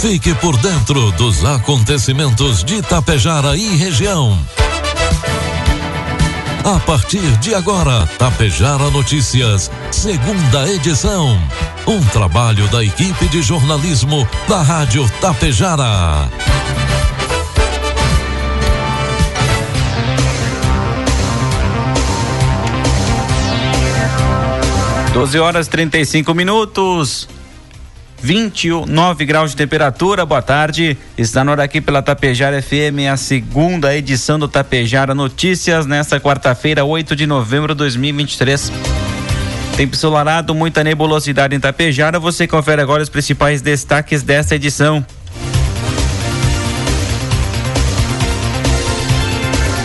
Fique por dentro dos acontecimentos de Tapejara e região. A partir de agora, Tapejara Notícias, segunda edição. Um trabalho da equipe de jornalismo da Rádio Tapejara. 12 horas 35 minutos. 29 graus de temperatura, boa tarde. Está no hora aqui pela Tapejara FM, a segunda edição do Tapejara Notícias, nesta quarta-feira, 8 de novembro de 2023. Tempo ensolarado, muita nebulosidade em Tapejara. Você confere agora os principais destaques desta edição.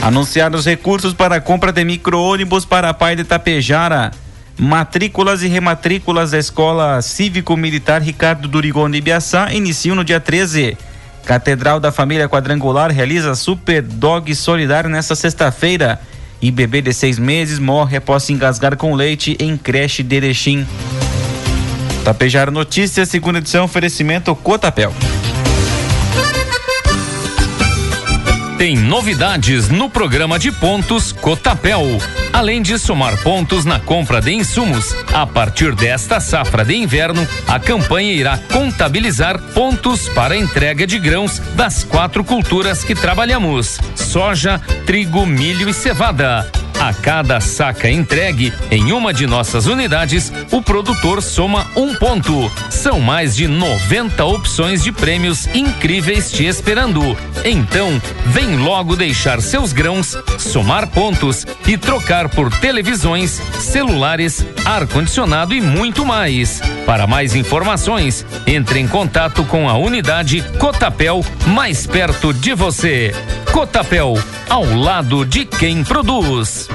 Anunciar os recursos para a compra de micro-ônibus para a Pai de Tapejara. Matrículas e rematrículas da Escola Cívico-Militar Ricardo Durigoni Ibiaçá iniciam no dia 13. Catedral da Família Quadrangular realiza Super Dog Solidário nesta sexta-feira. E bebê de seis meses morre após se engasgar com leite em creche de Erechim. Tapejar Notícias, segunda edição, oferecimento Cotapel. Tem novidades no programa de pontos Cotapel. Além de somar pontos na compra de insumos, a partir desta safra de inverno, a campanha irá contabilizar pontos para entrega de grãos das quatro culturas que trabalhamos: soja, trigo, milho e cevada. A cada saca entregue em uma de nossas unidades, o produtor soma um ponto. São mais de 90 opções de prêmios incríveis te esperando. Então, vem logo deixar seus grãos, somar pontos e trocar por televisões, celulares, ar-condicionado e muito mais. Para mais informações, entre em contato com a unidade Cotapel mais perto de você. Cotapel, ao lado de quem produz.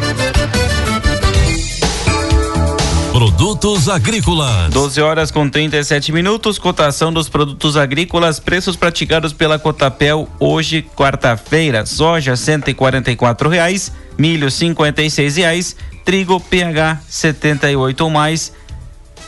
Produtos agrícolas. 12 horas com 37 minutos. Cotação dos produtos agrícolas. Preços praticados pela Cotapel hoje, quarta-feira. Soja, cento e reais. Milho, cinquenta e reais. Trigo, PH, 78 ou mais,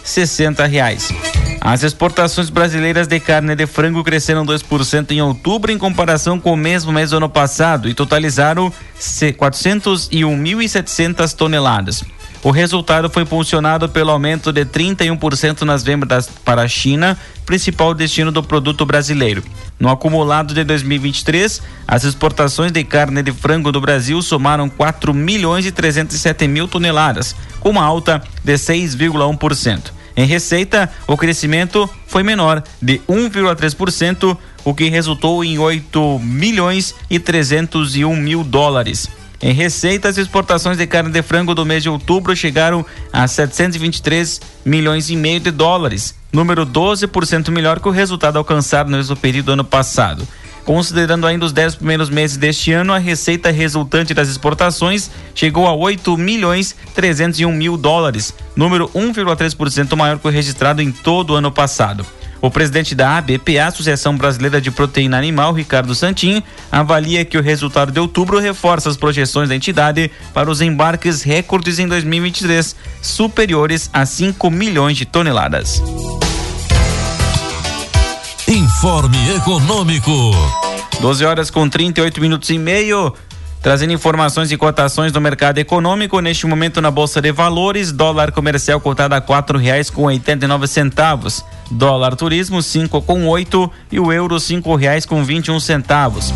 60 reais. As exportações brasileiras de carne de frango cresceram 2% em outubro em comparação com o mesmo mês do ano passado e totalizaram 401.700 toneladas. O resultado foi impulsionado pelo aumento de 31% nas vendas para a China, principal destino do produto brasileiro. No acumulado de 2023, as exportações de carne de frango do Brasil somaram 4 milhões e 307 mil toneladas, com uma alta de 6,1%. Em receita, o crescimento foi menor, de 1,3%, o que resultou em 8 milhões e 301 mil dólares. Em receita, as exportações de carne de frango do mês de outubro chegaram a 723 milhões e meio de dólares, número 12% melhor que o resultado alcançado no mesmo período do ano passado. Considerando ainda os 10 primeiros meses deste ano, a receita resultante das exportações chegou a 8 milhões 301 mil dólares, número 1,3% maior que o registrado em todo o ano passado. O presidente da ABPA, Associação Brasileira de Proteína Animal, Ricardo Santin, avalia que o resultado de outubro reforça as projeções da entidade para os embarques recordes em 2023, superiores a 5 milhões de toneladas. Informe Econômico. 12 horas com 38 minutos e meio. Trazendo informações e cotações do mercado econômico, neste momento na Bolsa de Valores, dólar comercial cotado a quatro reais com oitenta centavos, dólar turismo cinco com oito e o euro cinco reais com vinte centavos.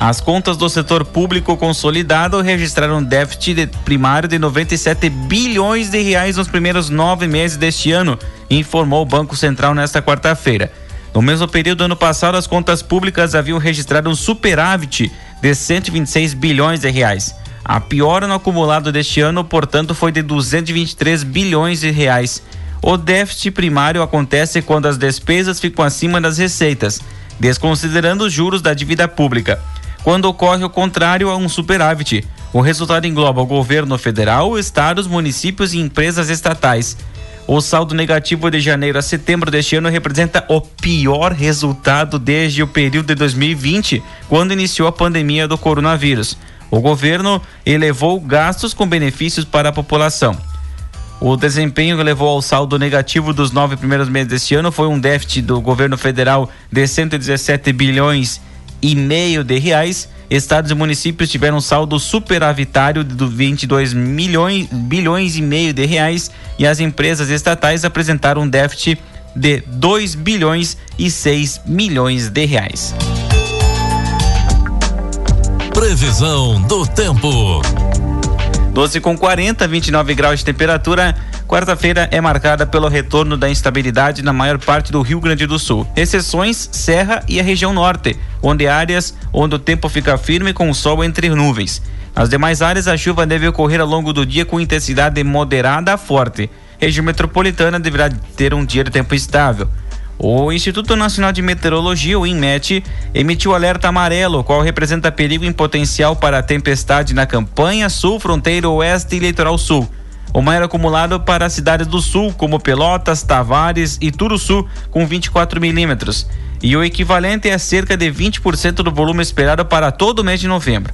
As contas do setor público consolidado registraram déficit primário de 97 bilhões de reais nos primeiros nove meses deste ano, informou o Banco Central nesta quarta-feira. No mesmo período do ano passado, as contas públicas haviam registrado um superávit de 126 bilhões de reais. A piora no acumulado deste ano, portanto, foi de 223 bilhões de reais. O déficit primário acontece quando as despesas ficam acima das receitas, desconsiderando os juros da dívida pública. Quando ocorre o contrário a um superávit, o resultado engloba o governo federal, estados, municípios e empresas estatais. O saldo negativo de janeiro a setembro deste ano representa o pior resultado desde o período de 2020, quando iniciou a pandemia do coronavírus. O governo elevou gastos com benefícios para a população. O desempenho que levou ao saldo negativo dos nove primeiros meses deste ano foi um déficit do governo federal de 117 bilhões e meio de reais. Estados e municípios tiveram um saldo superavitário de 22 milhões, bilhões e meio de reais e as empresas estatais apresentaram um déficit de 2 bilhões e 6 milhões de reais. Previsão do tempo. 12 com 40, 29 graus de temperatura. Quarta-feira é marcada pelo retorno da instabilidade na maior parte do Rio Grande do Sul. Exceções, Serra e a região norte, onde áreas onde o tempo fica firme com o sol entre nuvens. Nas demais áreas, a chuva deve ocorrer ao longo do dia com intensidade moderada a forte. Região metropolitana deverá ter um dia de tempo estável. O Instituto Nacional de Meteorologia, o INMET, emitiu alerta amarelo, qual representa perigo em potencial para a tempestade na campanha sul, fronteira oeste e litoral sul. O maior acumulado para as cidades do sul, como Pelotas, Tavares e Turuçu, com 24 milímetros. E o equivalente é cerca de 20% do volume esperado para todo o mês de novembro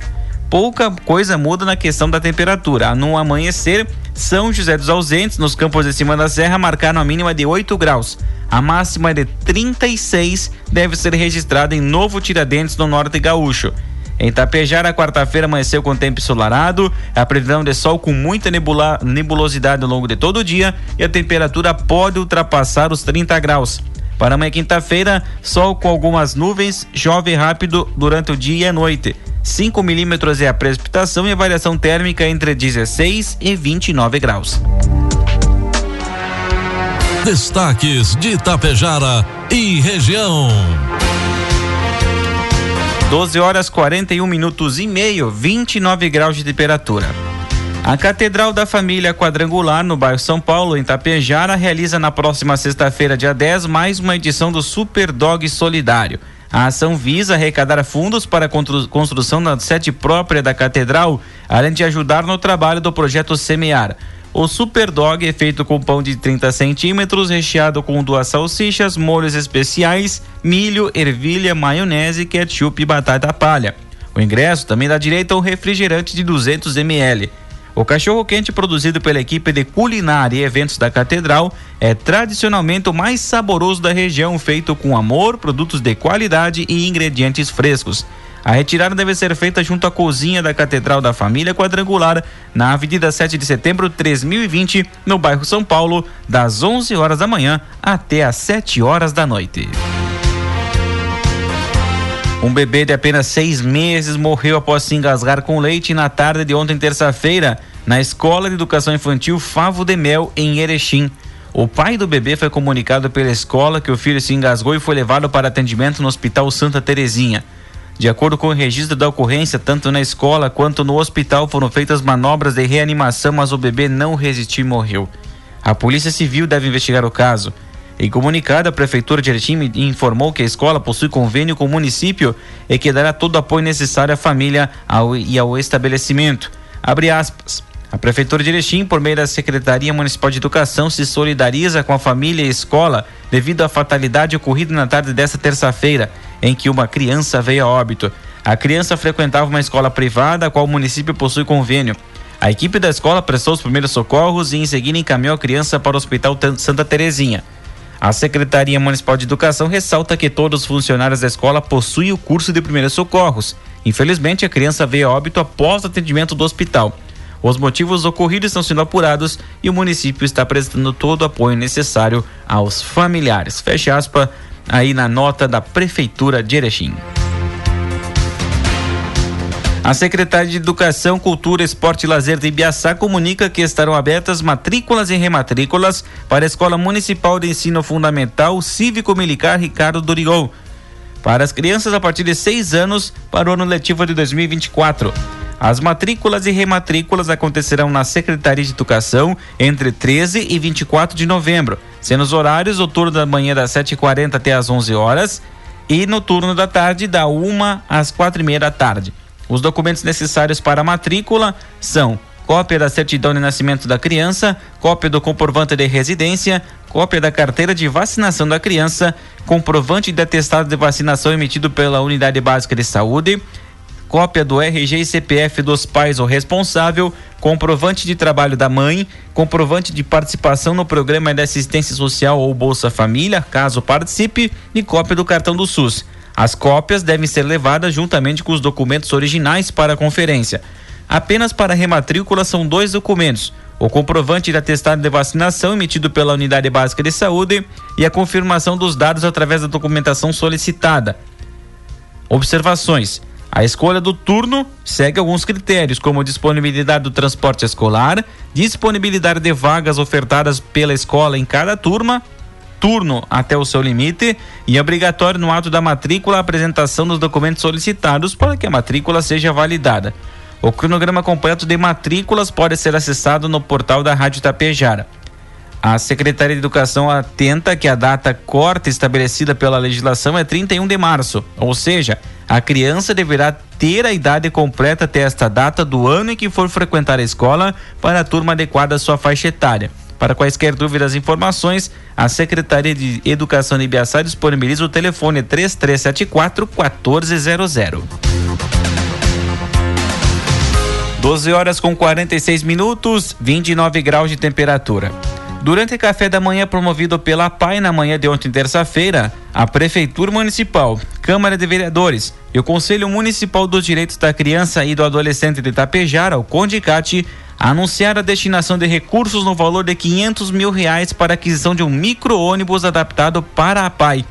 pouca coisa muda na questão da temperatura. No amanhecer, São José dos Ausentes, nos campos de cima da serra, marcaram a mínima de 8 graus. A máxima de 36 deve ser registrada em Novo Tiradentes, no norte gaúcho. Em Tapejara, quarta-feira amanheceu com tempo ensolarado, a previsão de sol com muita nebula, nebulosidade ao longo de todo o dia e a temperatura pode ultrapassar os 30 graus. Para amanhã, quinta-feira, sol com algumas nuvens, chove rápido durante o dia e a noite. 5 milímetros é a precipitação e a variação térmica entre 16 e 29 graus. Destaques de Itapejara e região. 12 horas 41 minutos e meio, 29 graus de temperatura. A Catedral da Família Quadrangular, no bairro São Paulo, em Tapejara, realiza na próxima sexta-feira, dia 10, mais uma edição do Super Dog Solidário. A ação visa arrecadar fundos para a construção da sede própria da catedral, além de ajudar no trabalho do projeto Semear. O Super Dog é feito com pão de 30 centímetros, recheado com duas salsichas, molhos especiais, milho, ervilha, maionese, ketchup e batata palha. O ingresso também dá direito a um refrigerante de 200 ml. O cachorro quente produzido pela equipe de culinária e eventos da Catedral é tradicionalmente o mais saboroso da região, feito com amor, produtos de qualidade e ingredientes frescos. A retirada deve ser feita junto à cozinha da Catedral da Família Quadrangular, na Avenida 7 de Setembro 3020, no bairro São Paulo, das 11 horas da manhã até às 7 horas da noite. Um bebê de apenas seis meses morreu após se engasgar com leite na tarde de ontem, terça-feira, na Escola de Educação Infantil Favo de Mel, em Erechim. O pai do bebê foi comunicado pela escola que o filho se engasgou e foi levado para atendimento no Hospital Santa Terezinha. De acordo com o registro da ocorrência, tanto na escola quanto no hospital foram feitas manobras de reanimação, mas o bebê não resistiu e morreu. A Polícia Civil deve investigar o caso. Em comunicado, a Prefeitura de Erechim informou que a escola possui convênio com o município e que dará todo o apoio necessário à família ao, e ao estabelecimento. Abre aspas. A Prefeitura de Erechim, por meio da Secretaria Municipal de Educação, se solidariza com a família e escola devido à fatalidade ocorrida na tarde desta terça-feira, em que uma criança veio a óbito. A criança frequentava uma escola privada, a qual o município possui convênio. A equipe da escola prestou os primeiros socorros e em seguida encaminhou a criança para o Hospital Santa Terezinha. A Secretaria Municipal de Educação ressalta que todos os funcionários da escola possuem o curso de primeiros socorros. Infelizmente, a criança veio a óbito após o atendimento do hospital. Os motivos ocorridos estão sendo apurados e o município está prestando todo o apoio necessário aos familiares. Fecha aspas aí na nota da Prefeitura de Erechim. A Secretaria de Educação, Cultura, Esporte e Lazer de Ibiaçá comunica que estarão abertas matrículas e rematrículas para a Escola Municipal de Ensino Fundamental Cívico-Militar Ricardo Dorigon para as crianças a partir de 6 anos para o ano letivo de 2024. As matrículas e rematrículas acontecerão na Secretaria de Educação entre 13 e 24 de novembro, sendo os horários o turno da manhã das 7h40 até às 11 horas e no turno da tarde da 1 às 4 e meia da tarde. Os documentos necessários para a matrícula são cópia da certidão de nascimento da criança, cópia do comprovante de residência, cópia da carteira de vacinação da criança, comprovante de atestado de vacinação emitido pela Unidade Básica de Saúde, cópia do RG e CPF dos pais ou responsável, comprovante de trabalho da mãe, comprovante de participação no programa de assistência social ou Bolsa Família, caso participe, e cópia do cartão do SUS. As cópias devem ser levadas juntamente com os documentos originais para a conferência. Apenas para rematrícula são dois documentos: o comprovante de atestado de vacinação emitido pela Unidade Básica de Saúde e a confirmação dos dados através da documentação solicitada. Observações: a escolha do turno segue alguns critérios, como disponibilidade do transporte escolar, disponibilidade de vagas ofertadas pela escola em cada turma, turno até o seu limite e obrigatório no ato da matrícula a apresentação dos documentos solicitados para que a matrícula seja validada. O cronograma completo de matrículas pode ser acessado no portal da Rádio Tapejara. A Secretaria de Educação atenta que a data corte estabelecida pela legislação é 31 de março, ou seja, a criança deverá ter a idade completa até esta data do ano em que for frequentar a escola para a turma adequada à sua faixa etária. Para quaisquer dúvidas e informações, a Secretaria de Educação de Ibiaçá disponibiliza o telefone 3374 1400. 12 horas com 46 minutos, 29 graus de temperatura. Durante o café da manhã promovido pela PAI na manhã de ontem, terça-feira, a Prefeitura Municipal, Câmara de Vereadores e o Conselho Municipal dos Direitos da Criança e do Adolescente de Itapejara, o Condicate, anunciaram a destinação de recursos no valor de 500 mil reais para a aquisição de um micro-ônibus adaptado para a PAI.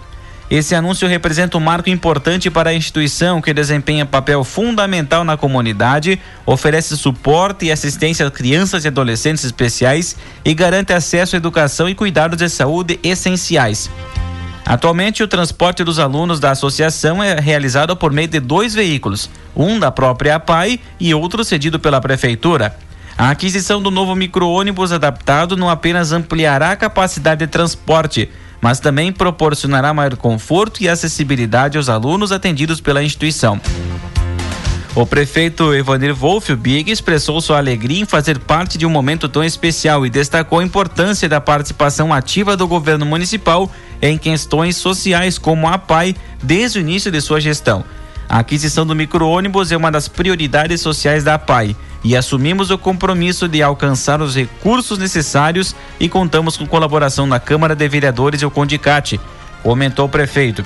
Esse anúncio representa um marco importante para a instituição que desempenha papel fundamental na comunidade, oferece suporte e assistência a crianças e adolescentes especiais e garante acesso à educação e cuidados de saúde essenciais. Atualmente, o transporte dos alunos da associação é realizado por meio de dois veículos, um da própria APAI e outro cedido pela prefeitura. A aquisição do novo micro-ônibus adaptado não apenas ampliará a capacidade de transporte, mas também proporcionará maior conforto e acessibilidade aos alunos atendidos pela instituição. O prefeito Evanir Wolff Big expressou sua alegria em fazer parte de um momento tão especial e destacou a importância da participação ativa do governo municipal em questões sociais como a PAI desde o início de sua gestão. A aquisição do micro-ônibus é uma das prioridades sociais da PAI e assumimos o compromisso de alcançar os recursos necessários e contamos com colaboração da Câmara de Vereadores e o Condicate, comentou o prefeito.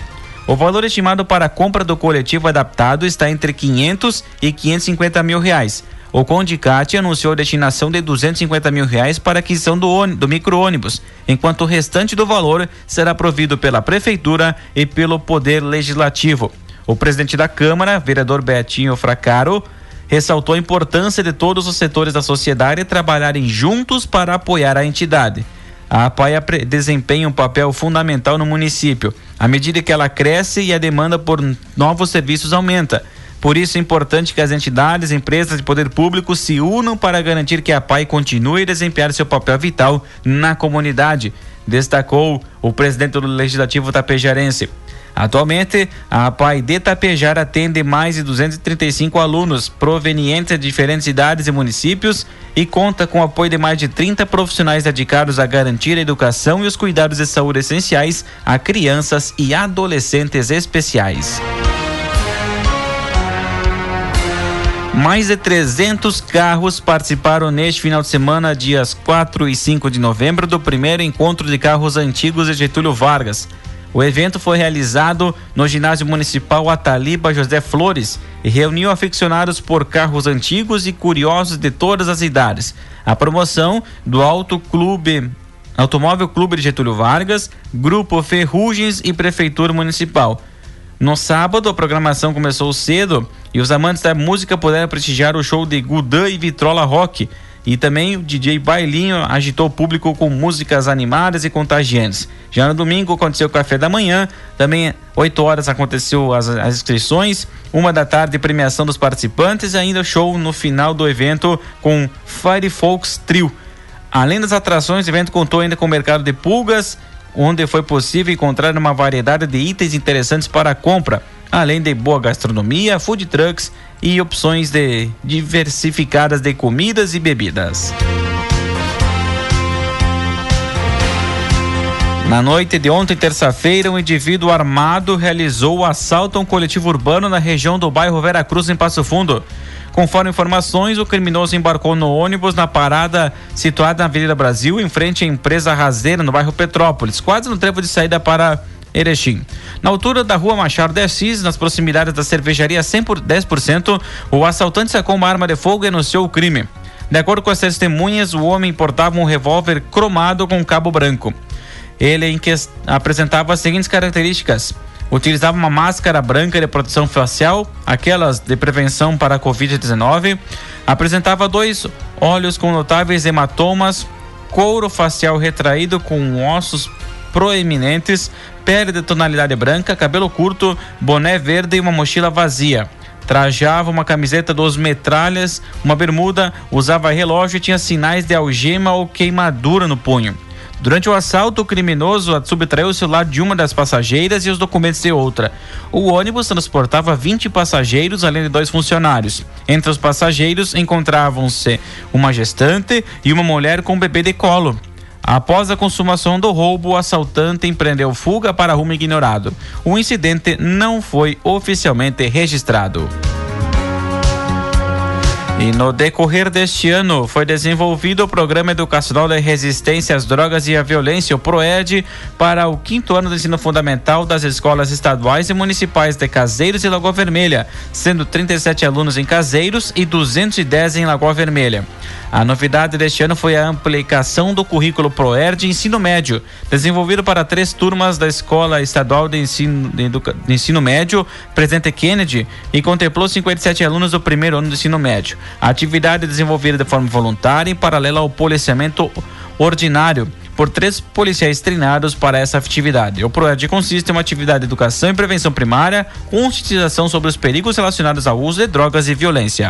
O valor estimado para a compra do coletivo adaptado está entre 500 e 550 mil reais. O Condicate anunciou a destinação de 250 mil reais para aquisição do, do micro-ônibus, enquanto o restante do valor será provido pela Prefeitura e pelo Poder Legislativo. O presidente da Câmara, vereador Betinho Fracaro, ressaltou a importância de todos os setores da sociedade trabalharem juntos para apoiar a entidade. A APAI desempenha um papel fundamental no município, à medida que ela cresce e a demanda por novos serviços aumenta. Por isso é importante que as entidades, empresas e poder público se unam para garantir que a PAI continue a desempenhar seu papel vital na comunidade, destacou o presidente do Legislativo Tapejarense. Atualmente, a PAI de Tapejar atende mais de 235 alunos provenientes de diferentes cidades e municípios e conta com o apoio de mais de 30 profissionais dedicados a garantir a educação e os cuidados de saúde essenciais a crianças e adolescentes especiais. Mais de 300 carros participaram neste final de semana, dias 4 e 5 de novembro, do primeiro encontro de carros antigos de Getúlio Vargas. O evento foi realizado no ginásio municipal Ataliba José Flores e reuniu aficionados por carros antigos e curiosos de todas as idades. A promoção do Auto Clube Automóvel Clube de Getúlio Vargas, Grupo Ferrugens e Prefeitura Municipal. No sábado, a programação começou cedo e os amantes da música puderam prestigiar o show de Gudan e Vitrola Rock e também o DJ Bailinho agitou o público com músicas animadas e contagiantes. Já no domingo aconteceu o café da manhã, também 8 horas aconteceu as, as inscrições, uma da tarde premiação dos participantes e ainda show no final do evento com Fire Folks Trio. Além das atrações, o evento contou ainda com o mercado de pulgas, onde foi possível encontrar uma variedade de itens interessantes para a compra, além de boa gastronomia, food trucks e opções de diversificadas de comidas e bebidas. Na noite de ontem, terça-feira, um indivíduo armado realizou o assalto a um coletivo urbano na região do bairro Vera Cruz, em Passo Fundo. Conforme informações, o criminoso embarcou no ônibus na parada situada na Avenida Brasil, em frente à empresa Razeira, no bairro Petrópolis, quase no trevo de saída para Erechim. Na altura da rua Machado de Assis, nas proximidades da cervejaria 100 por 10%, o assaltante sacou uma arma de fogo e anunciou o crime. De acordo com as testemunhas, o homem portava um revólver cromado com cabo branco. Ele apresentava as seguintes características: utilizava uma máscara branca de proteção facial, aquelas de prevenção para a Covid-19, apresentava dois olhos com notáveis hematomas, couro facial retraído com ossos proeminentes, pele de tonalidade branca, cabelo curto, boné verde e uma mochila vazia. Trajava uma camiseta dos metralhas, uma bermuda, usava relógio e tinha sinais de algema ou queimadura no punho. Durante o assalto, o criminoso subtraiu o celular de uma das passageiras e os documentos de outra. O ônibus transportava 20 passageiros, além de dois funcionários. Entre os passageiros encontravam-se uma gestante e uma mulher com um bebê de colo. Após a consumação do roubo, o assaltante empreendeu fuga para rumo ignorado. O incidente não foi oficialmente registrado. E no decorrer deste ano foi desenvolvido o Programa Educacional de Resistência às Drogas e à Violência, o PROED, para o quinto ano do ensino fundamental das escolas estaduais e municipais de Caseiros e Lagoa Vermelha, sendo 37 alunos em Caseiros e 210 em Lagoa Vermelha. A novidade deste ano foi a aplicação do currículo ProER de ensino médio, desenvolvido para três turmas da Escola Estadual de Ensino, de, de ensino Médio, Presidente Kennedy, e contemplou 57 alunos do primeiro ano do ensino médio. A atividade é desenvolvida de forma voluntária em paralelo ao policiamento ordinário por três policiais treinados para essa atividade. O projeto consiste em uma atividade de educação e prevenção primária, conscientização sobre os perigos relacionados ao uso de drogas e violência.